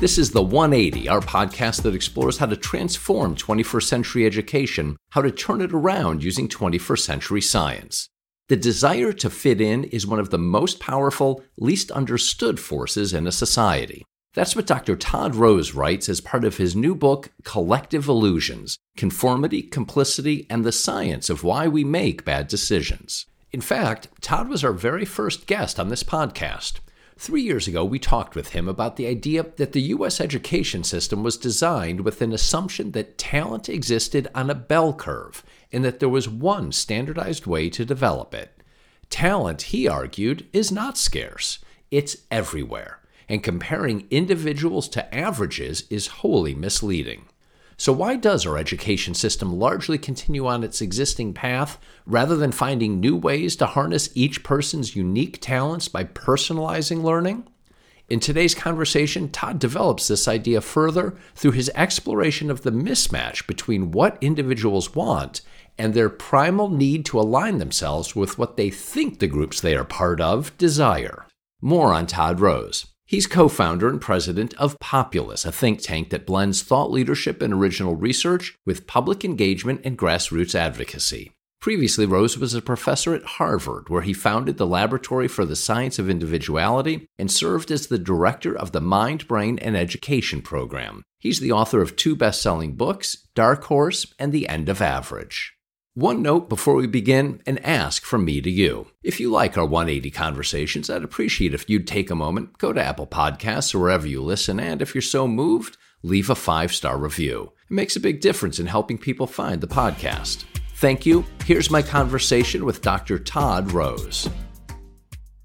This is The 180, our podcast that explores how to transform 21st century education, how to turn it around using 21st century science. The desire to fit in is one of the most powerful, least understood forces in a society. That's what Dr. Todd Rose writes as part of his new book, Collective Illusions Conformity, Complicity, and the Science of Why We Make Bad Decisions. In fact, Todd was our very first guest on this podcast. Three years ago, we talked with him about the idea that the U.S. education system was designed with an assumption that talent existed on a bell curve and that there was one standardized way to develop it. Talent, he argued, is not scarce, it's everywhere, and comparing individuals to averages is wholly misleading. So, why does our education system largely continue on its existing path rather than finding new ways to harness each person's unique talents by personalizing learning? In today's conversation, Todd develops this idea further through his exploration of the mismatch between what individuals want and their primal need to align themselves with what they think the groups they are part of desire. More on Todd Rose. He's co founder and president of Populace, a think tank that blends thought leadership and original research with public engagement and grassroots advocacy. Previously, Rose was a professor at Harvard, where he founded the Laboratory for the Science of Individuality and served as the director of the Mind, Brain, and Education program. He's the author of two best selling books, Dark Horse and The End of Average. One note before we begin an ask from me to you. If you like our 180 conversations, I'd appreciate if you'd take a moment, go to Apple Podcasts or wherever you listen, and if you're so moved, leave a five star review. It makes a big difference in helping people find the podcast. Thank you. Here's my conversation with Dr. Todd Rose.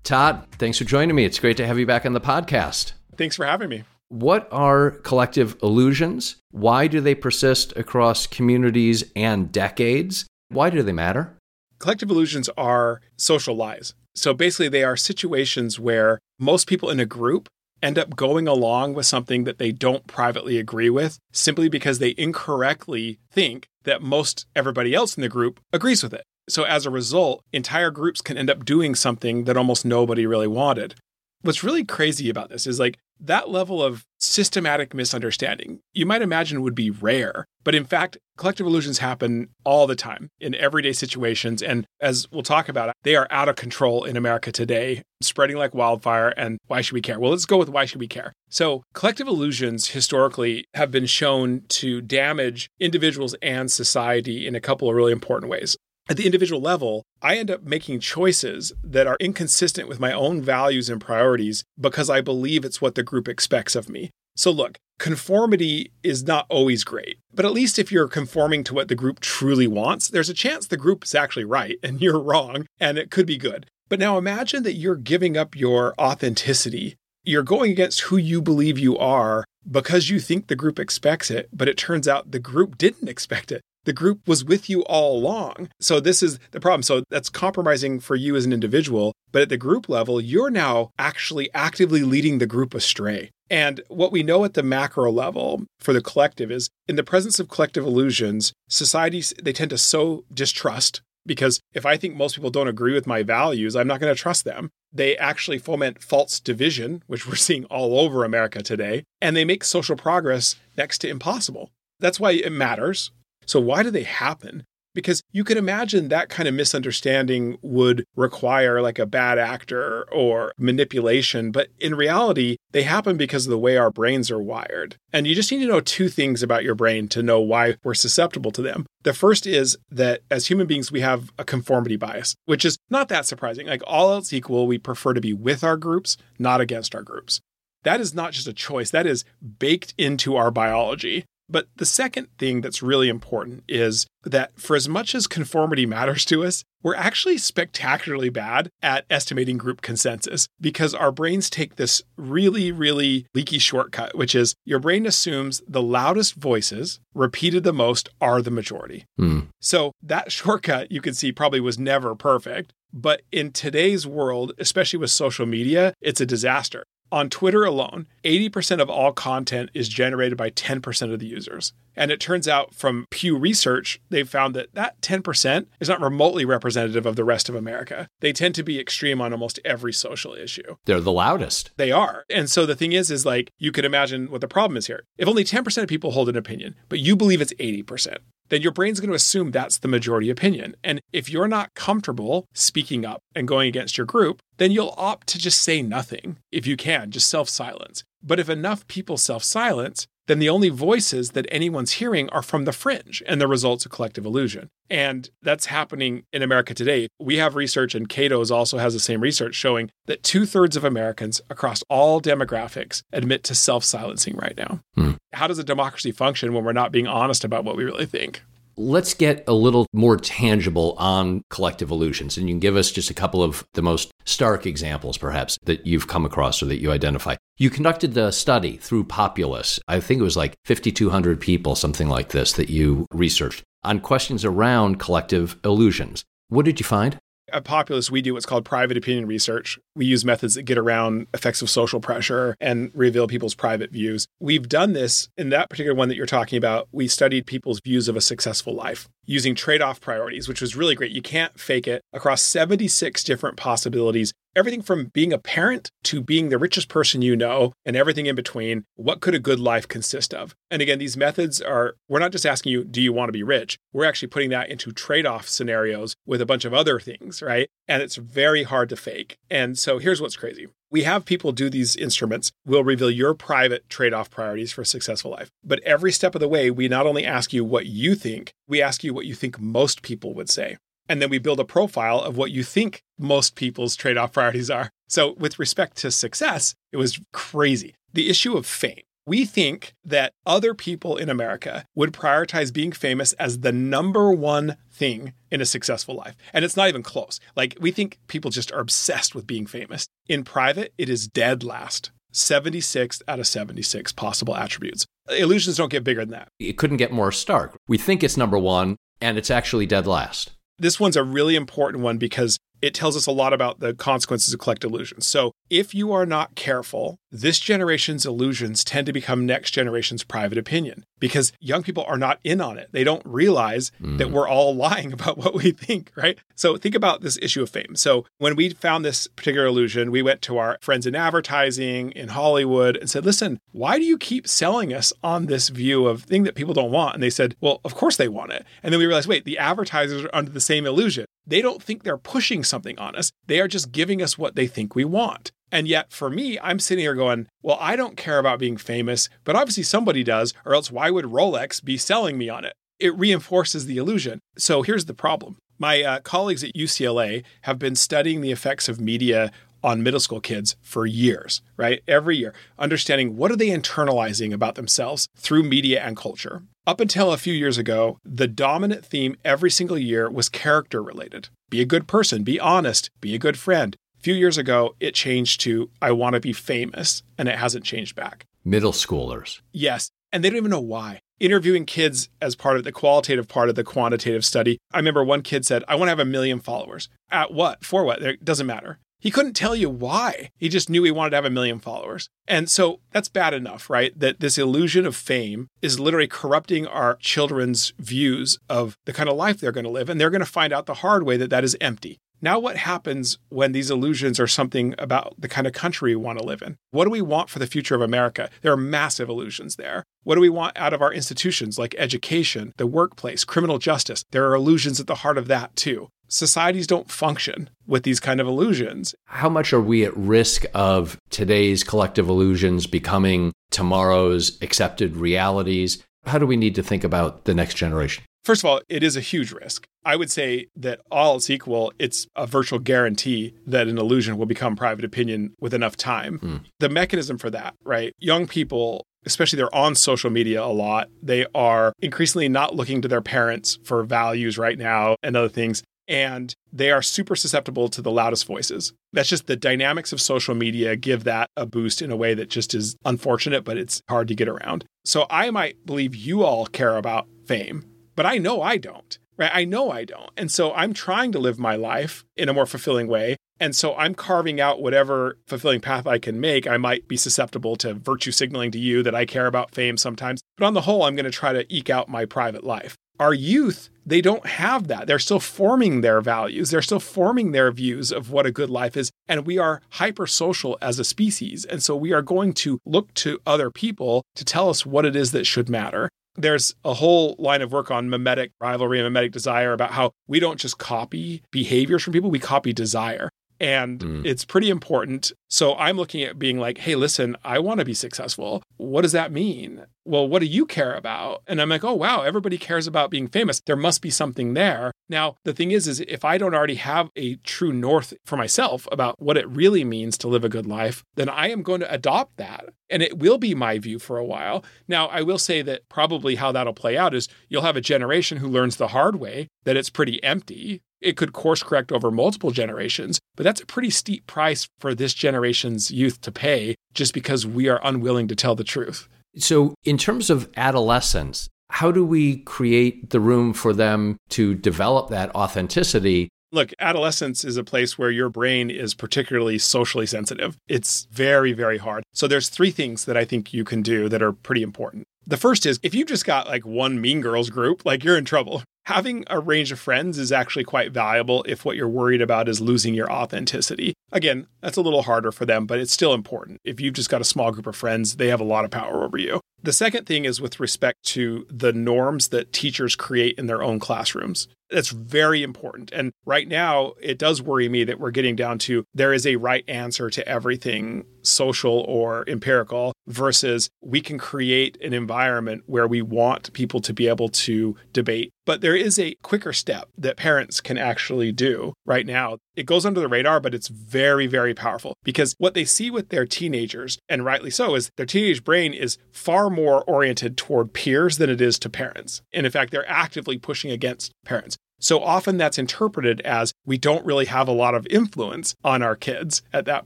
Todd, thanks for joining me. It's great to have you back on the podcast. Thanks for having me. What are collective illusions? Why do they persist across communities and decades? Why do they matter? Collective illusions are social lies. So basically, they are situations where most people in a group end up going along with something that they don't privately agree with simply because they incorrectly think that most everybody else in the group agrees with it. So as a result, entire groups can end up doing something that almost nobody really wanted. What's really crazy about this is like that level of systematic misunderstanding, you might imagine would be rare. But in fact, collective illusions happen all the time in everyday situations. And as we'll talk about, they are out of control in America today, spreading like wildfire. And why should we care? Well, let's go with why should we care? So, collective illusions historically have been shown to damage individuals and society in a couple of really important ways at the individual level, I end up making choices that are inconsistent with my own values and priorities because I believe it's what the group expects of me. So, look, conformity is not always great, but at least if you're conforming to what the group truly wants, there's a chance the group is actually right and you're wrong, and it could be good. But now imagine that you're giving up your authenticity. You're going against who you believe you are because you think the group expects it, but it turns out the group didn't expect it the group was with you all along. So this is the problem. So that's compromising for you as an individual. But at the group level, you're now actually actively leading the group astray. And what we know at the macro level for the collective is in the presence of collective illusions, societies, they tend to sow distrust because if I think most people don't agree with my values, I'm not going to trust them. They actually foment false division, which we're seeing all over America today, and they make social progress next to impossible. That's why it matters. So, why do they happen? Because you could imagine that kind of misunderstanding would require like a bad actor or manipulation. But in reality, they happen because of the way our brains are wired. And you just need to know two things about your brain to know why we're susceptible to them. The first is that as human beings, we have a conformity bias, which is not that surprising. Like all else equal, we prefer to be with our groups, not against our groups. That is not just a choice, that is baked into our biology. But the second thing that's really important is that for as much as conformity matters to us, we're actually spectacularly bad at estimating group consensus because our brains take this really, really leaky shortcut, which is your brain assumes the loudest voices repeated the most are the majority. Hmm. So that shortcut you can see probably was never perfect. But in today's world, especially with social media, it's a disaster On Twitter alone, 80% of all content is generated by 10% of the users. And it turns out from Pew Research, they've found that that 10% is not remotely representative of the rest of America. They tend to be extreme on almost every social issue. They're the loudest. They are. And so the thing is, is like you could imagine what the problem is here. If only 10% of people hold an opinion, but you believe it's 80%, then your brain's going to assume that's the majority opinion. And if you're not comfortable speaking up and going against your group, then you'll opt to just say nothing if you can, just self silence. But if enough people self silence, then the only voices that anyone's hearing are from the fringe and the results of collective illusion. And that's happening in America today. We have research, and Cato's also has the same research showing that two thirds of Americans across all demographics admit to self silencing right now. Hmm. How does a democracy function when we're not being honest about what we really think? Let's get a little more tangible on collective illusions. And you can give us just a couple of the most stark examples, perhaps, that you've come across or that you identify. You conducted the study through Populace. I think it was like 5,200 people, something like this, that you researched on questions around collective illusions. What did you find? At Populace, we do what's called private opinion research. We use methods that get around effects of social pressure and reveal people's private views. We've done this in that particular one that you're talking about. We studied people's views of a successful life using trade off priorities, which was really great. You can't fake it across 76 different possibilities everything from being a parent to being the richest person you know and everything in between. What could a good life consist of? And again, these methods are, we're not just asking you, do you want to be rich? We're actually putting that into trade off scenarios with a bunch of other things, right? And it's very hard to fake. And so here's what's crazy. We have people do these instruments. We'll reveal your private trade off priorities for a successful life. But every step of the way, we not only ask you what you think, we ask you what you think most people would say. And then we build a profile of what you think most people's trade off priorities are. So, with respect to success, it was crazy. The issue of fame. We think that other people in America would prioritize being famous as the number one thing in a successful life. And it's not even close. Like, we think people just are obsessed with being famous. In private, it is dead last. 76 out of 76 possible attributes. Illusions don't get bigger than that. It couldn't get more stark. We think it's number one, and it's actually dead last. This one's a really important one because it tells us a lot about the consequences of collective illusions. So, if you are not careful, this generation's illusions tend to become next generation's private opinion because young people are not in on it. They don't realize mm. that we're all lying about what we think, right? So, think about this issue of fame. So, when we found this particular illusion, we went to our friends in advertising in Hollywood and said, Listen, why do you keep selling us on this view of thing that people don't want? And they said, Well, of course they want it. And then we realized, wait, the advertisers are under the same illusion. They don't think they're pushing something on us. They are just giving us what they think we want. And yet, for me, I'm sitting here going, well, I don't care about being famous, but obviously somebody does, or else why would Rolex be selling me on it? It reinforces the illusion. So here's the problem. My uh, colleagues at UCLA have been studying the effects of media on middle school kids for years, right? Every year, understanding what are they internalizing about themselves through media and culture. Up until a few years ago, the dominant theme every single year was character related. Be a good person, be honest, be a good friend. A few years ago, it changed to I want to be famous, and it hasn't changed back. Middle schoolers. Yes, and they don't even know why. Interviewing kids as part of the qualitative part of the quantitative study, I remember one kid said, I want to have a million followers. At what? For what? It doesn't matter. He couldn't tell you why. He just knew he wanted to have a million followers. And so that's bad enough, right? That this illusion of fame is literally corrupting our children's views of the kind of life they're going to live. And they're going to find out the hard way that that is empty. Now, what happens when these illusions are something about the kind of country we want to live in? What do we want for the future of America? There are massive illusions there. What do we want out of our institutions like education, the workplace, criminal justice? There are illusions at the heart of that too societies don't function with these kind of illusions. How much are we at risk of today's collective illusions becoming tomorrow's accepted realities? How do we need to think about the next generation? First of all, it is a huge risk. I would say that all else equal, it's a virtual guarantee that an illusion will become private opinion with enough time. Mm. The mechanism for that, right? Young people especially they're on social media a lot. They are increasingly not looking to their parents for values right now and other things and they are super susceptible to the loudest voices. That's just the dynamics of social media give that a boost in a way that just is unfortunate, but it's hard to get around. So I might believe you all care about fame, but I know I don't. Right? I know I don't. And so I'm trying to live my life in a more fulfilling way. And so I'm carving out whatever fulfilling path I can make. I might be susceptible to virtue signaling to you that I care about fame sometimes, but on the whole, I'm going to try to eke out my private life. Our youth, they don't have that. They're still forming their values. They're still forming their views of what a good life is. And we are hypersocial as a species. And so we are going to look to other people to tell us what it is that should matter. There's a whole line of work on mimetic rivalry and mimetic desire about how we don't just copy behaviors from people, we copy desire. And mm. it's pretty important. So I'm looking at being like, hey, listen, I want to be successful. What does that mean? Well, what do you care about? And I'm like, oh, wow, everybody cares about being famous. There must be something there. Now, the thing is, is if I don't already have a true north for myself about what it really means to live a good life, then I am going to adopt that. And it will be my view for a while. Now, I will say that probably how that'll play out is you'll have a generation who learns the hard way that it's pretty empty it could course correct over multiple generations, but that's a pretty steep price for this generation's youth to pay just because we are unwilling to tell the truth. So, in terms of adolescence, how do we create the room for them to develop that authenticity Look, adolescence is a place where your brain is particularly socially sensitive. It's very, very hard. So there's three things that I think you can do that are pretty important. The first is if you just got like one mean girls group, like you're in trouble. Having a range of friends is actually quite valuable if what you're worried about is losing your authenticity. Again, that's a little harder for them, but it's still important. If you've just got a small group of friends, they have a lot of power over you. The second thing is with respect to the norms that teachers create in their own classrooms. That's very important. And right now, it does worry me that we're getting down to there is a right answer to everything social or empirical versus we can create an environment where we want people to be able to debate. But there is a quicker step that parents can actually do right now. It goes under the radar, but it's very, very powerful because what they see with their teenagers, and rightly so, is their teenage brain is far more oriented toward peers than it is to parents. And in fact, they're actively pushing against parents. So often that's interpreted as we don't really have a lot of influence on our kids at that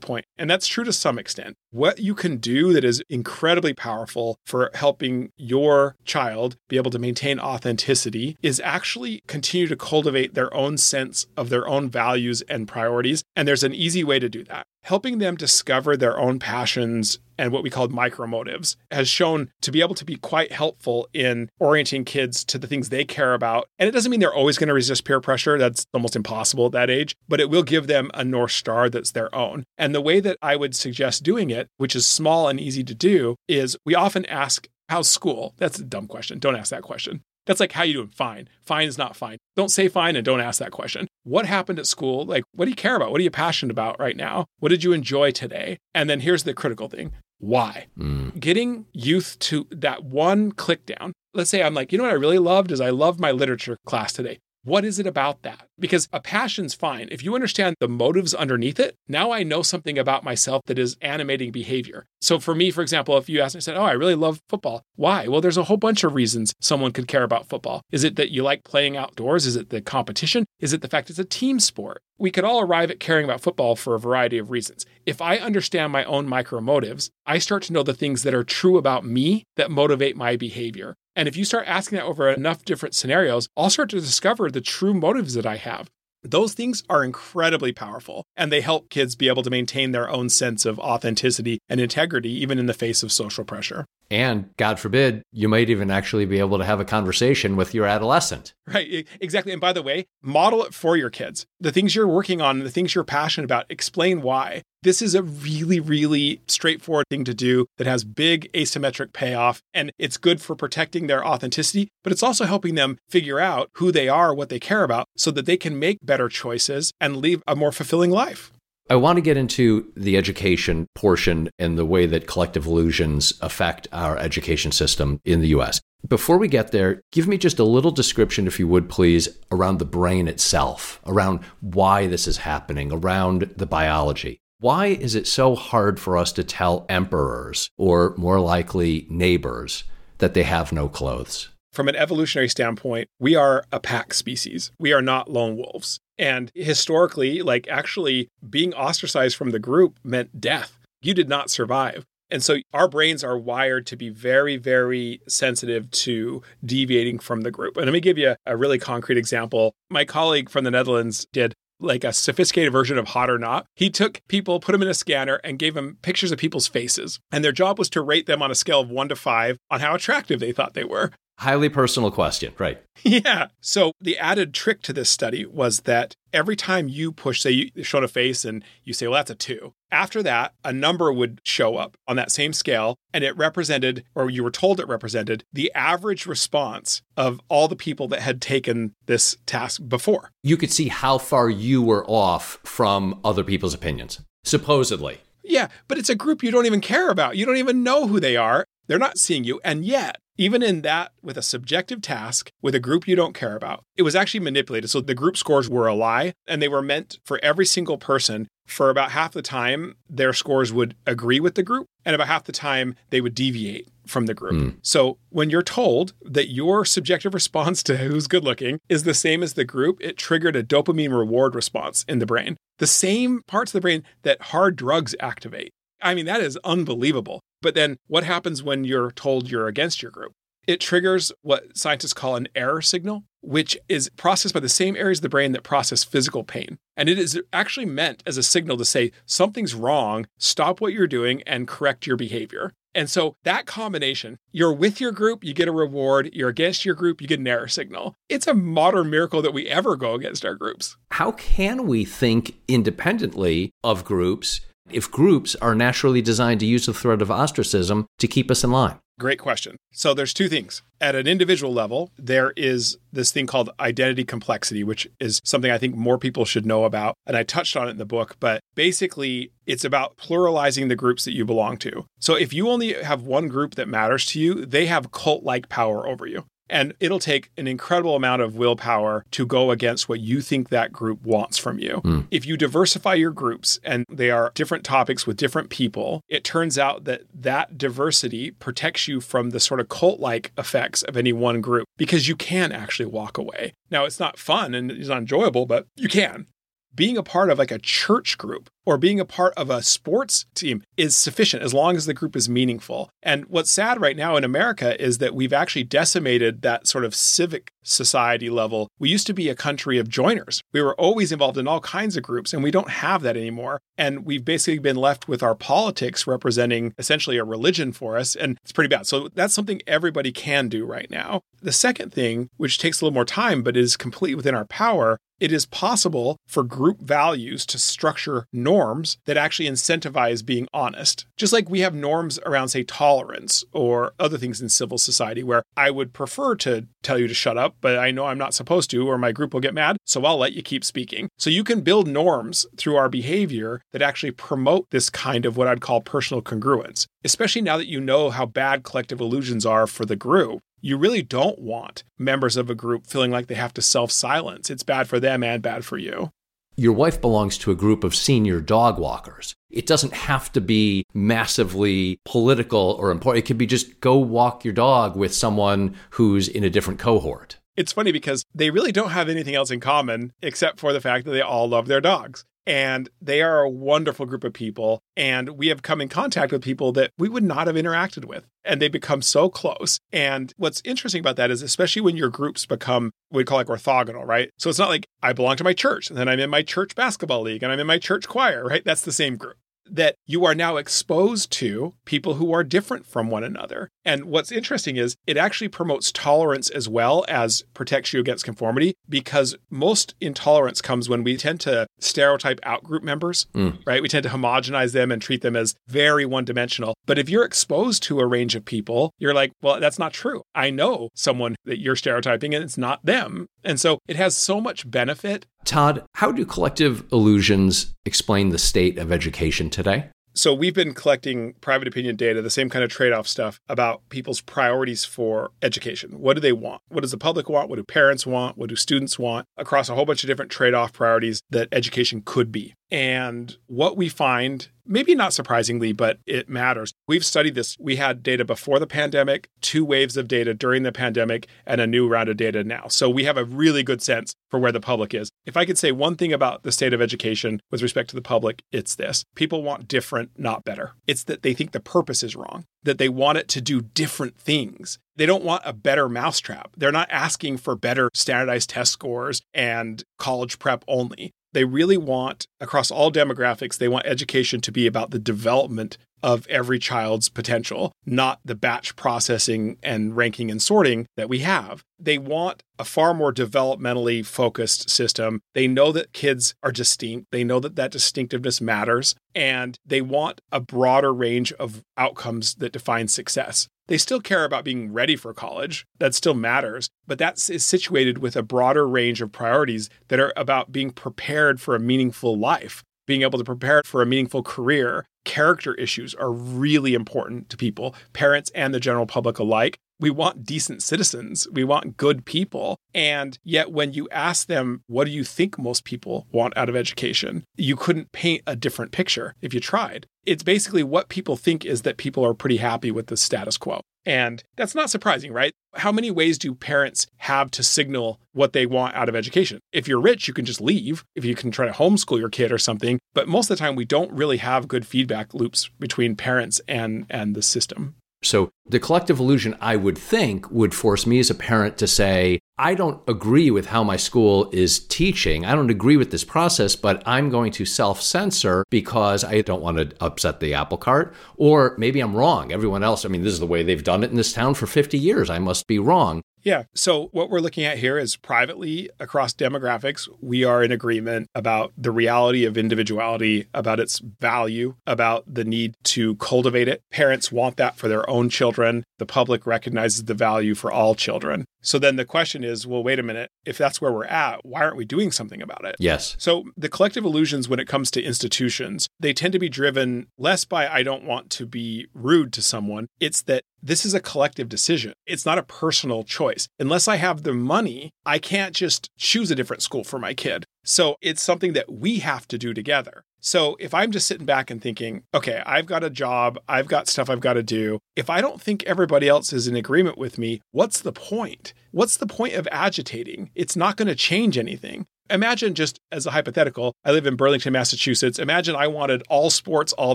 point. And that's true to some extent. What you can do that is incredibly powerful for helping your child be able to maintain authenticity is actually continue to cultivate their own sense of their own values and priorities. And there's an easy way to do that helping them discover their own passions and what we call micromotives has shown to be able to be quite helpful in orienting kids to the things they care about. And it doesn't mean they're always going to resist peer pressure. That's almost impossible at that age, but it will give them a North Star that's their own. And the way that I would suggest doing it, which is small and easy to do, is we often ask, How's school? That's a dumb question. Don't ask that question. That's like, how you doing? Fine. Fine is not fine. Don't say fine and don't ask that question. What happened at school? Like, what do you care about? What are you passionate about right now? What did you enjoy today? And then here's the critical thing why? Mm. Getting youth to that one click down. Let's say I'm like, you know what I really loved is I loved my literature class today. What is it about that? Because a passion's fine. If you understand the motives underneath it, now I know something about myself that is animating behavior. So for me, for example, if you ask me, said, Oh, I really love football. Why? Well, there's a whole bunch of reasons someone could care about football. Is it that you like playing outdoors? Is it the competition? Is it the fact it's a team sport? We could all arrive at caring about football for a variety of reasons. If I understand my own micro motives, I start to know the things that are true about me that motivate my behavior. And if you start asking that over enough different scenarios, I'll start to discover the true motives that I have. Those things are incredibly powerful, and they help kids be able to maintain their own sense of authenticity and integrity, even in the face of social pressure. And God forbid, you might even actually be able to have a conversation with your adolescent. Right, exactly. And by the way, model it for your kids. The things you're working on, the things you're passionate about, explain why. This is a really, really straightforward thing to do that has big asymmetric payoff. And it's good for protecting their authenticity, but it's also helping them figure out who they are, what they care about, so that they can make better choices and live a more fulfilling life. I want to get into the education portion and the way that collective illusions affect our education system in the US. Before we get there, give me just a little description, if you would please, around the brain itself, around why this is happening, around the biology. Why is it so hard for us to tell emperors, or more likely neighbors, that they have no clothes? From an evolutionary standpoint, we are a pack species. We are not lone wolves. And historically, like actually being ostracized from the group meant death. You did not survive. And so our brains are wired to be very, very sensitive to deviating from the group. And let me give you a really concrete example. My colleague from the Netherlands did like a sophisticated version of Hot or Not. He took people, put them in a scanner, and gave them pictures of people's faces. And their job was to rate them on a scale of one to five on how attractive they thought they were. Highly personal question, right? Yeah. So the added trick to this study was that every time you push, say you show a face and you say, well, that's a two. After that, a number would show up on that same scale and it represented, or you were told it represented, the average response of all the people that had taken this task before. You could see how far you were off from other people's opinions, supposedly. Yeah, but it's a group you don't even care about. You don't even know who they are. They're not seeing you. And yet, even in that, with a subjective task with a group you don't care about, it was actually manipulated. So the group scores were a lie and they were meant for every single person. For about half the time, their scores would agree with the group, and about half the time, they would deviate from the group. Mm. So when you're told that your subjective response to who's good looking is the same as the group, it triggered a dopamine reward response in the brain. The same parts of the brain that hard drugs activate. I mean, that is unbelievable. But then what happens when you're told you're against your group? It triggers what scientists call an error signal, which is processed by the same areas of the brain that process physical pain. And it is actually meant as a signal to say something's wrong, stop what you're doing, and correct your behavior. And so that combination, you're with your group, you get a reward, you're against your group, you get an error signal. It's a modern miracle that we ever go against our groups. How can we think independently of groups if groups are naturally designed to use the threat of ostracism to keep us in line? Great question. So there's two things. At an individual level, there is this thing called identity complexity, which is something I think more people should know about. And I touched on it in the book, but basically it's about pluralizing the groups that you belong to. So if you only have one group that matters to you, they have cult like power over you. And it'll take an incredible amount of willpower to go against what you think that group wants from you. Mm. If you diversify your groups and they are different topics with different people, it turns out that that diversity protects you from the sort of cult like effects of any one group because you can actually walk away. Now, it's not fun and it's not enjoyable, but you can being a part of like a church group or being a part of a sports team is sufficient as long as the group is meaningful. And what's sad right now in America is that we've actually decimated that sort of civic society level. We used to be a country of joiners. We were always involved in all kinds of groups, and we don't have that anymore. And we've basically been left with our politics representing essentially a religion for us. And it's pretty bad. So that's something everybody can do right now. The second thing, which takes a little more time, but is completely within our power, it is possible for group values to structure norms that actually incentivize being honest. Just like we have norms around, say, tolerance or other things in civil society where I would prefer to tell you to shut up, but I know I'm not supposed to, or my group will get mad, so I'll let you keep speaking. So you can build norms through our behavior that actually promote this kind of what I'd call personal congruence, especially now that you know how bad collective illusions are for the group you really don't want members of a group feeling like they have to self silence. It's bad for them and bad for you. Your wife belongs to a group of senior dog walkers. It doesn't have to be massively political or important. It could be just go walk your dog with someone who's in a different cohort. It's funny because they really don't have anything else in common except for the fact that they all love their dogs and they are a wonderful group of people. And we have come in contact with people that we would not have interacted with. And they become so close. And what's interesting about that is, especially when your groups become we call like orthogonal, right? So it's not like I belong to my church and then I'm in my church basketball league and I'm in my church choir, right? That's the same group that you are now exposed to people who are different from one another. And what's interesting is it actually promotes tolerance as well as protects you against conformity because most intolerance comes when we tend to stereotype out group members, mm. right? We tend to homogenize them and treat them as very one dimensional. But if you're exposed to a range of people, you're like, well, that's not true. I know someone that you're stereotyping and it's not them. And so it has so much benefit. Todd, how do collective illusions explain the state of education today? So we've been collecting private opinion data, the same kind of trade-off stuff about people's priorities for education. What do they want? What does the public want? What do parents want? What do students want? Across a whole bunch of different trade-off priorities that education could be. And what we find, maybe not surprisingly, but it matters. We've studied this. We had data before the pandemic, two waves of data during the pandemic, and a new round of data now. So we have a really good sense for where the public is. If I could say one thing about the state of education with respect to the public, it's this people want different, not better. It's that they think the purpose is wrong, that they want it to do different things. They don't want a better mousetrap. They're not asking for better standardized test scores and college prep only They really want, across all demographics, they want education to be about the development of every child's potential, not the batch processing and ranking and sorting that we have. They want a far more developmentally focused system. They know that kids are distinct. They know that that distinctiveness matters, and they want a broader range of outcomes that define success. They still care about being ready for college. That still matters, but that is situated with a broader range of priorities that are about being prepared for a meaningful life being able to prepare for a meaningful career, character issues are really important to people, parents and the general public alike. We want decent citizens. We want good people. And yet, when you ask them, what do you think most people want out of education? You couldn't paint a different picture if you tried. It's basically what people think is that people are pretty happy with the status quo. And that's not surprising, right? How many ways do parents have to signal what they want out of education? If you're rich, you can just leave, if you can try to homeschool your kid or something. But most of the time, we don't really have good feedback loops between parents and, and the system. So, the collective illusion, I would think, would force me as a parent to say, I don't agree with how my school is teaching. I don't agree with this process, but I'm going to self censor because I don't want to upset the apple cart. Or maybe I'm wrong. Everyone else, I mean, this is the way they've done it in this town for 50 years. I must be wrong. Yeah. So, what we're looking at here is privately across demographics, we are in agreement about the reality of individuality, about its value, about the need to cultivate it. Parents want that for their own children. The public recognizes the value for all children. So then the question is, well, wait a minute. If that's where we're at, why aren't we doing something about it? Yes. So the collective illusions, when it comes to institutions, they tend to be driven less by, I don't want to be rude to someone. It's that this is a collective decision. It's not a personal choice. Unless I have the money, I can't just choose a different school for my kid. So it's something that we have to do together. So if I'm just sitting back and thinking, okay, I've got a job, I've got stuff I've got to do, if I don't think everybody else is in agreement with me, what's the point? What's the point of agitating? It's not going to change anything. Imagine just as a hypothetical, I live in Burlington, Massachusetts. Imagine I wanted all sports all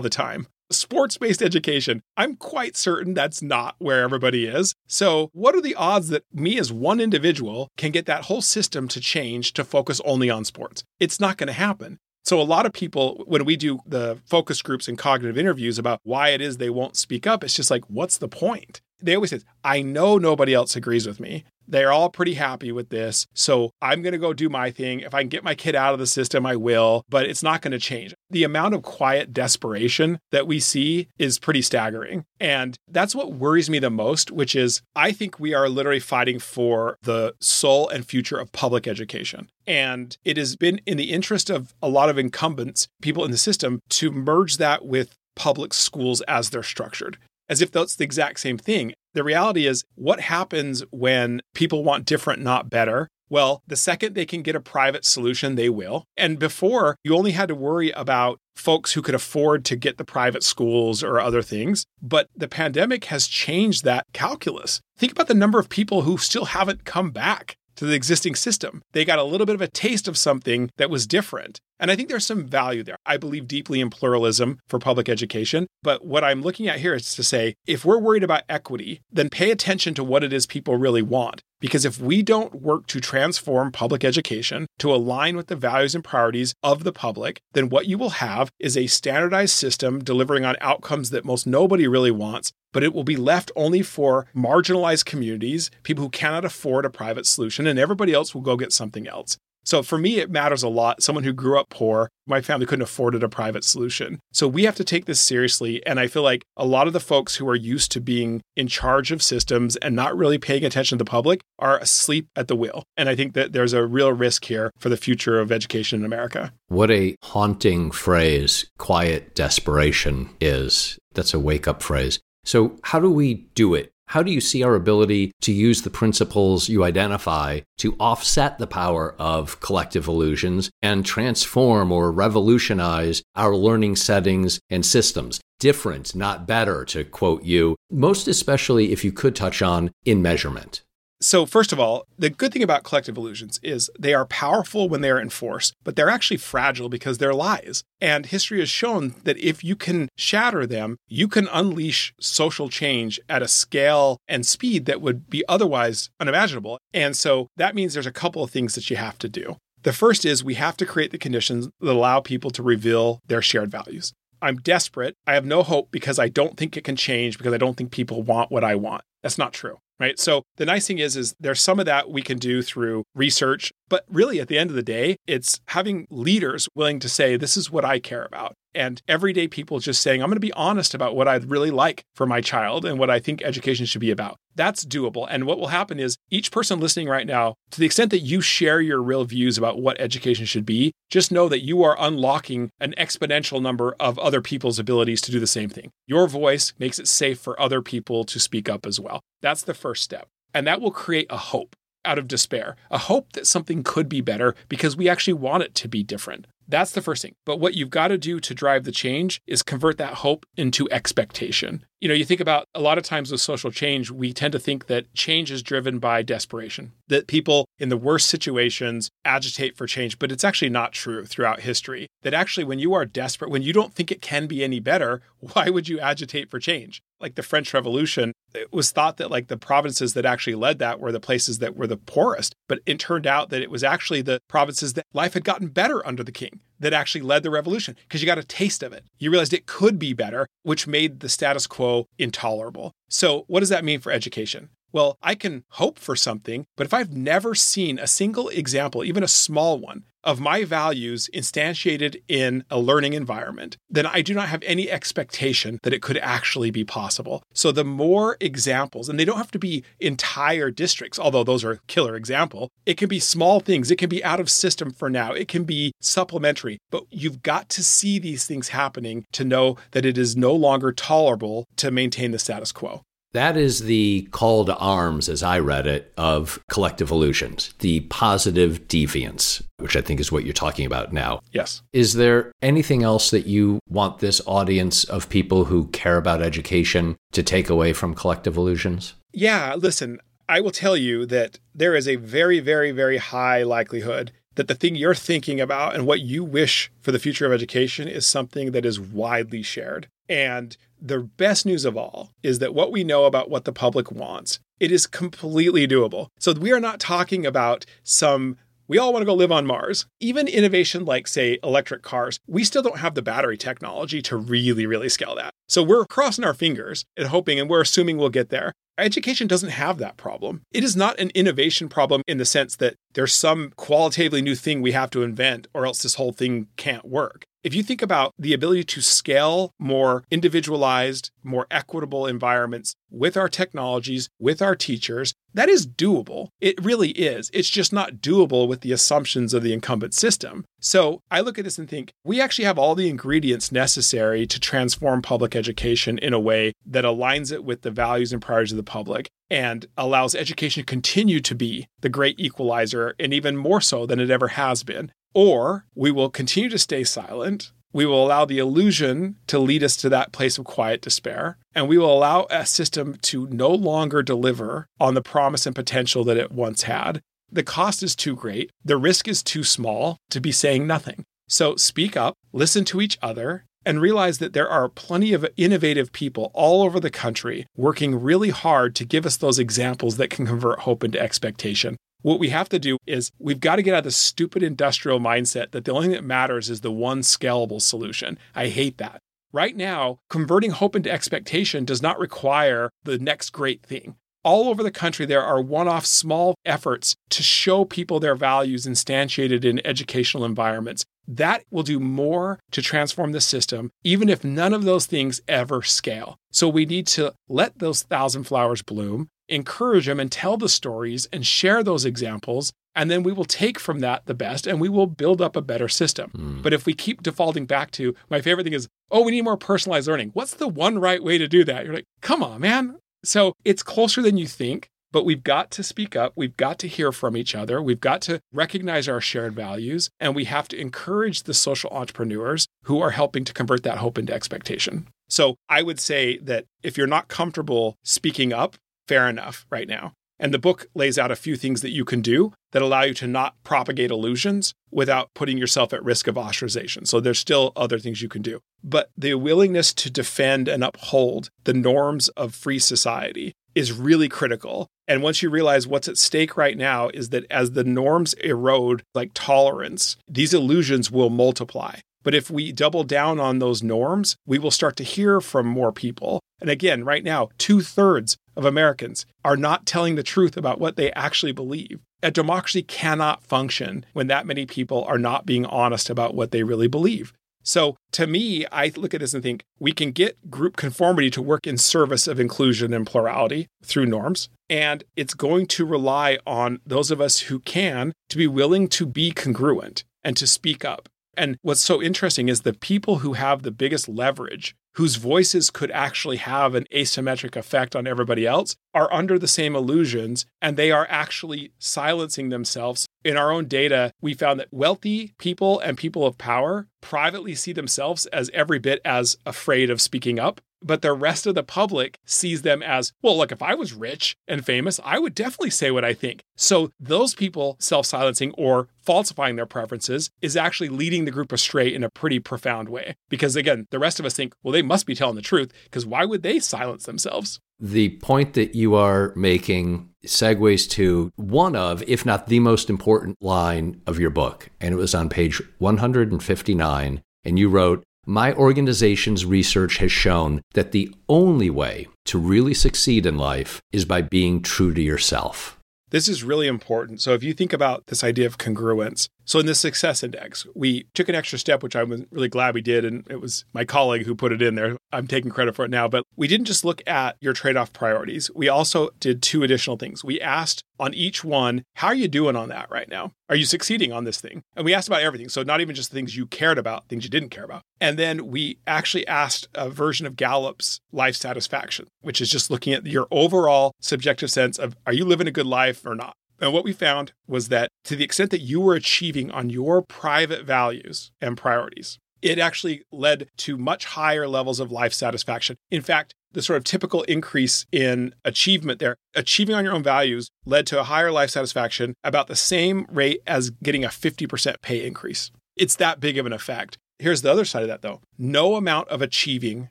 the time sports based education. I'm quite certain that's not where everybody is. So, what are the odds that me as one individual can get that whole system to change to focus only on sports? It's not going to happen. So, a lot of people, when we do the focus groups and cognitive interviews about why it is they won't speak up, it's just like, what's the point? They always say, I know nobody else agrees with me. They're all pretty happy with this. So I'm going to go do my thing. If I can get my kid out of the system, I will, but it's not going to change. The amount of quiet desperation that we see is pretty staggering. And that's what worries me the most, which is I think we are literally fighting for the soul and future of public education. And it has been in the interest of a lot of incumbents, people in the system, to merge that with public schools as they're structured as if that's the exact same thing. The reality is, what happens when people want different, not better? Well, the second they can get a private solution, they will. And before, you only had to worry about folks who could afford to get the private schools or other things. But the pandemic has changed that calculus. Think about the number of people who still haven't come back to the existing system. They got a little bit of a taste of something that was different. And I think there's some value there. I believe deeply in pluralism for public education. But what I'm looking at here is to say if we're worried about equity, then pay attention to what it is people really want. Because if we don't work to transform public education to align with the values and priorities of the public, then what you will have is a standardized system delivering on outcomes that most nobody really wants, but it will be left only for marginalized communities, people who cannot afford a private solution, and everybody else will go get something else. So for me, it matters a lot. Someone who grew up poor, my family couldn't afford it a private solution. So we have to take this seriously. And I feel like a lot of the folks who are used to being in charge of systems and not really paying attention to the public are asleep at the wheel. And I think that there's a real risk here for the future of education in America. What a haunting phrase quiet desperation is. That's a wake up phrase. So, how do we do it? How do you see our ability to use the principles you identify to offset the power of collective illusions and transform or revolutionize our learning settings and systems? Different, not better, to quote you, most especially if you could touch on in measurement. So, first of all, the good thing about collective illusions is they are powerful when they are enforced, but they're actually fragile because they're lies. And history has shown that if you can shatter them, you can unleash social change at a scale and speed that would be otherwise unimaginable. And so that means there's a couple of things that you have to do. The first is we have to create the conditions that allow people to reveal their shared values. I'm desperate. I have no hope because I don't think it can change because I don't think people want what I want. That's not true right? So the nice thing is is there's some of that we can do through research but really at the end of the day it's having leaders willing to say this is what i care about. And everyday people just saying i'm going to be honest about what i'd really like for my child and what i think education should be about that's doable and what will happen is each person listening right now to the extent that you share your real views about what education should be just know that you are unlocking an exponential number of other people's abilities to do the same thing your voice makes it safe for other people to speak up as well that's the first step. And that will create a hope out of despair, a hope that something could be better because we actually want it to be different. That's the first thing. But what you've got to do to drive the change is convert that hope into expectation. You know, you think about a lot of times with social change, we tend to think that change is driven by desperation, that people in the worst situations agitate for change, but it's actually not true throughout history. That actually, when you are desperate, when you don't think it can be any better, why would you agitate for change? Like the French Revolution, it was thought that like the provinces that actually led that were the places that were the poorest, but it turned out that it was actually the provinces that life had gotten better under the king that actually led the revolution because you got a taste of it. You realized it could be better, which made the status quo intolerable. So, what does that mean for education? Well, I can hope for something, but if I've never seen a single example, even a small one, of my values instantiated in a learning environment, then I do not have any expectation that it could actually be possible. So the more examples, and they don't have to be entire districts, although those are a killer example, it can be small things. It can be out of system for now. It can be supplementary, but you've got to see these things happening to know that it is no longer tolerable to maintain the status quo. That is the call to arms, as I read it, of collective illusions, the positive deviance, which I think is what you're talking about now. Yes. Is there anything else that you want this audience of people who care about education to take away from collective illusions? Yeah, listen, I will tell you that there is a very, very, very high likelihood that the thing you're thinking about and what you wish for the future of education is something that is widely shared. And the best news of all is that what we know about what the public wants, it is completely doable. So we are not talking about some we all want to go live on Mars. Even innovation like, say, electric cars, we still don't have the battery technology to really, really scale that. So we're crossing our fingers and hoping, and we're assuming we'll get there. Education doesn't have that problem. It is not an innovation problem in the sense that there's some qualitatively new thing we have to invent, or else this whole thing can't work. If you think about the ability to scale more individualized, more equitable environments with our technologies, with our teachers, that is doable. It really is. It's just not doable with the assumptions of the incumbent system. So I look at this and think we actually have all the ingredients necessary to transform public education in a way that aligns it with the values and priorities of the public and allows education to continue to be the great equalizer and even more so than it ever has been. Or we will continue to stay silent. We will allow the illusion to lead us to that place of quiet despair. And we will allow a system to no longer deliver on the promise and potential that it once had. The cost is too great. The risk is too small to be saying nothing. So speak up, listen to each other, and realize that there are plenty of innovative people all over the country working really hard to give us those examples that can convert hope into expectation. What we have to do is we've got to get out of the stupid industrial mindset that the only thing that matters is the one scalable solution. I hate that. Right now, converting hope into expectation does not require the next great thing. All over the country, there are one off small efforts to show people their values instantiated in educational environments. That will do more to transform the system, even if none of those things ever scale. So we need to let those thousand flowers bloom encourage them and tell the stories and share those examples. And then we will take from that the best and we will build up a better system. Mm. But if we keep defaulting back to my favorite thing is, oh, we need more personalized learning. What's the one right way to do that? You're like, come on, man. So it's closer than you think. But we've got to speak up. We've got to hear from each other. We've got to recognize our shared values. And we have to encourage the social entrepreneurs who are helping to convert that hope into expectation. So I would say that if you're not comfortable speaking up, fair enough right now. And the book lays out a few things that you can do that allow you to not propagate illusions without putting yourself at risk of ostracization. So there's still other things you can do. But the willingness to defend and uphold the norms of free society is really critical. And once you realize what's at stake right now is that as the norms erode, like tolerance, these illusions will multiply. But if we double down on those norms, we will start to hear from more people. And again, right now, two thirds of Americans are not telling the truth about what they actually believe. A democracy cannot function when that many people are not being honest about what they really believe. So to me, I look at this and think we can get group conformity to work in service of inclusion and plurality through norms. And it's going to rely on those of us who can to be willing to be congruent and to speak up. And what's so interesting is the people who have the biggest leverage whose voices could actually have an asymmetric effect on everybody else are under the same illusions and they are actually silencing themselves. In our own data, we found that wealthy people and people of power privately see themselves as every bit as afraid of speaking up but the rest of the public sees them as, well, look, if I was rich and famous, I would definitely say what I think. So those people self silencing or falsifying their preferences is actually leading the group astray in a pretty profound way. Because again, the rest of us think, well, they must be telling the truth because why would they silence themselves? The point that you are making segues to one of, if not the most important line of your book. And it was on page 159. And you wrote, my organization's research has shown that the only way to really succeed in life is by being true to yourself. This is really important. So, if you think about this idea of congruence, so in the success index, we took an extra step, which I was really glad we did. And it was my colleague who put it in there. I'm taking credit for it now. But we didn't just look at your trade off priorities. We also did two additional things. We asked on each one, how are you doing on that right now? Are you succeeding on this thing? And we asked about everything. So not even just the things you cared about, things you didn't care about. And then we actually asked a version of Gallup's life satisfaction, which is just looking at your overall subjective sense of are you living a good life or not? And what we found was that to the extent that you were achieving on your private values and priorities, it actually led to much higher levels of life satisfaction. In fact, the sort of typical increase in achievement there, achieving on your own values led to a higher life satisfaction about the same rate as getting a 50% pay increase. It's that big of an effect. Here's the other side of that though. No amount of achieving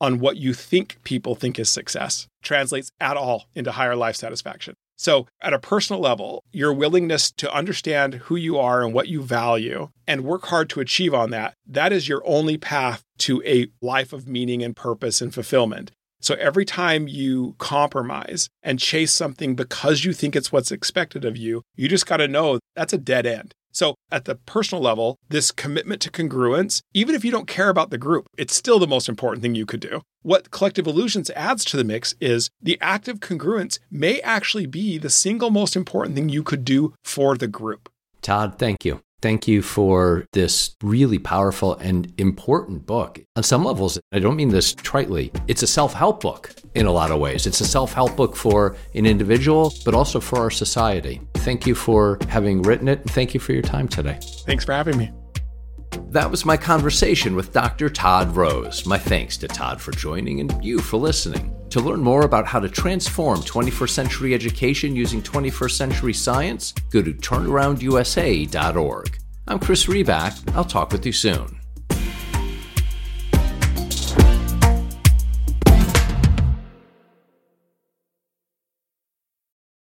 on what you think people think is success translates at all into higher life satisfaction. So, at a personal level, your willingness to understand who you are and what you value and work hard to achieve on that, that is your only path to a life of meaning and purpose and fulfillment. So, every time you compromise and chase something because you think it's what's expected of you, you just got to know that's a dead end. So, at the personal level, this commitment to congruence, even if you don't care about the group, it's still the most important thing you could do. What Collective Illusions adds to the mix is the act of congruence may actually be the single most important thing you could do for the group. Todd, thank you. Thank you for this really powerful and important book. On some levels, I don't mean this tritely, it's a self help book in a lot of ways. It's a self help book for an individual, but also for our society. Thank you for having written it, and thank you for your time today. Thanks for having me. That was my conversation with Dr. Todd Rose. My thanks to Todd for joining and you for listening. To learn more about how to transform 21st century education using 21st century science, go to turnaroundusa.org. I'm Chris Reback. I'll talk with you soon.